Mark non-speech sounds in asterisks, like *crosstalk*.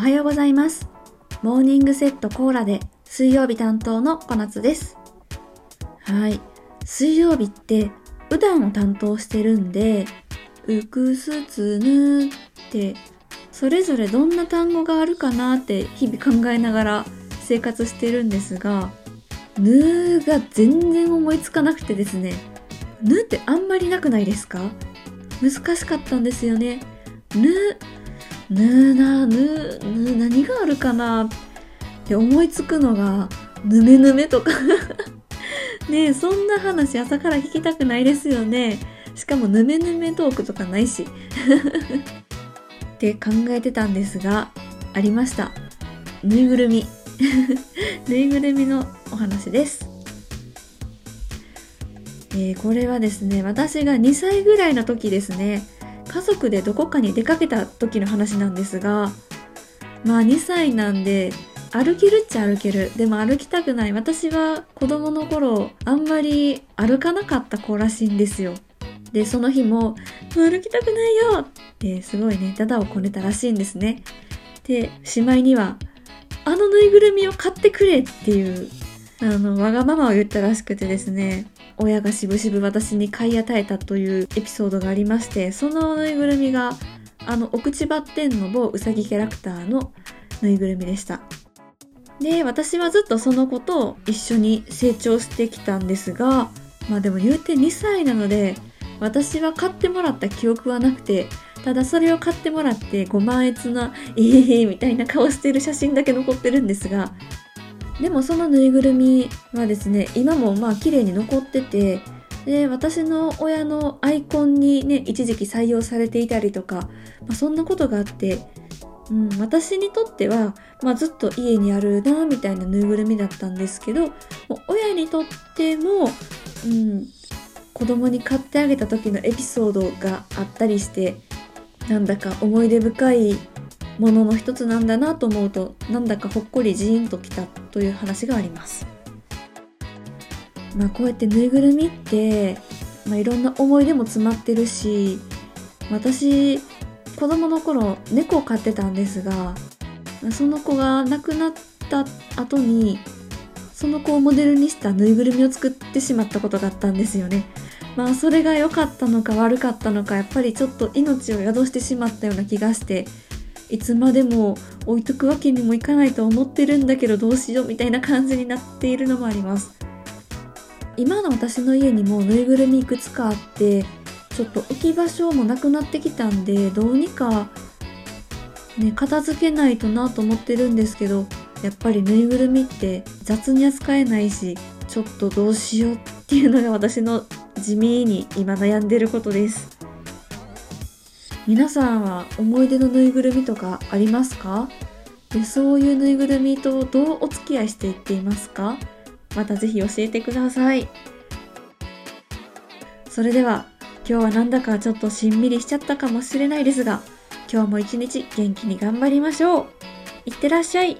おはようございます。モーニングセットコーラで水曜日担当の小夏です。はい。水曜日って、うだんを担当してるんで、うくすつぬって、それぞれどんな単語があるかなって日々考えながら生活してるんですが、ぬが全然思いつかなくてですね、ぬってあんまりなくないですか？難しかったんですよね。ぬ、ぬな、ぬ、ぬ、何があるかな？って思いつくのが、ぬめぬめとか *laughs* ねえ、そんな話朝から聞きたくないですよね。しかもぬめぬめトークとかないし。って考えてたんですが、ありました。ぬいぐるみ。*laughs* ぬいぐるみのお話です。えーこれはですね、私が2歳ぐらいの時ですね、家族でどこかに出かけた時の話なんですが、まあ2歳なんで、歩けるっちゃ歩ける。でも歩きたくない。私は子供の頃、あんまり歩かなかった子らしいんですよ。で、その日も、歩きたくないよってすごいね、ダダをこねたらしいんですね。で、しまいには、あのぬいぐるみを買ってくれっていう、あの、わがままを言ったらしくてですね、親がしぶしぶ私に買い与えたというエピソードがありまして、そのぬいぐるみが、あの、お口ばってんの某うさぎキャラクターのぬいぐるみでした。で、私はずっとその子と一緒に成長してきたんですが、まあでも言うて2歳なので、私は買ってもらった記憶はなくて、ただそれを買ってもらってご満悦な、ええー、みたいな顔してる写真だけ残ってるんですが、でもそのぬいぐるみはですね、今もまあ綺麗に残ってて、で、私の親のアイコンにね、一時期採用されていたりとか、まあ、そんなことがあって、うん、私にとっては、まあ、ずっと家にあるなみたいなぬいぐるみだったんですけどもう親にとっても、うん、子供に買ってあげた時のエピソードがあったりしてなんだか思い出深いものの一つなんだなと思うとなんだかほっこりジーンときたという話があります。まあこうやってぬいぐるみって、まあ、いろんな思い出も詰まってるし私子供の頃猫を飼ってたんですがその子が亡くなった後にその子をモデルにしたぬいぐるみを作ってしまったことがあったんですよね。まあそれが良かったのか悪かったのかやっぱりちょっと命を宿してしまったような気がしていつまでも置いとくわけにもいかないと思ってるんだけどどうしようみたいな感じになっているのもあります。今の私の家にもぬいぐるみいくつかあってちょっと置き場所もなくなってきたんでどうにかね片付けないとなと思ってるんですけどやっぱりぬいぐるみって雑に扱えないしちょっとどうしようっていうのが私の地味に今悩んでることです皆さんは思い出のぬいぐるみとかありますか？でそういうぬいぐるみとどうお付き合いしていっていますか？またぜひ教えてください。それでは今日はなんだかちょっとしんみりしちゃったかもしれないですが今日も一日元気に頑張りましょう。いってらっしゃい。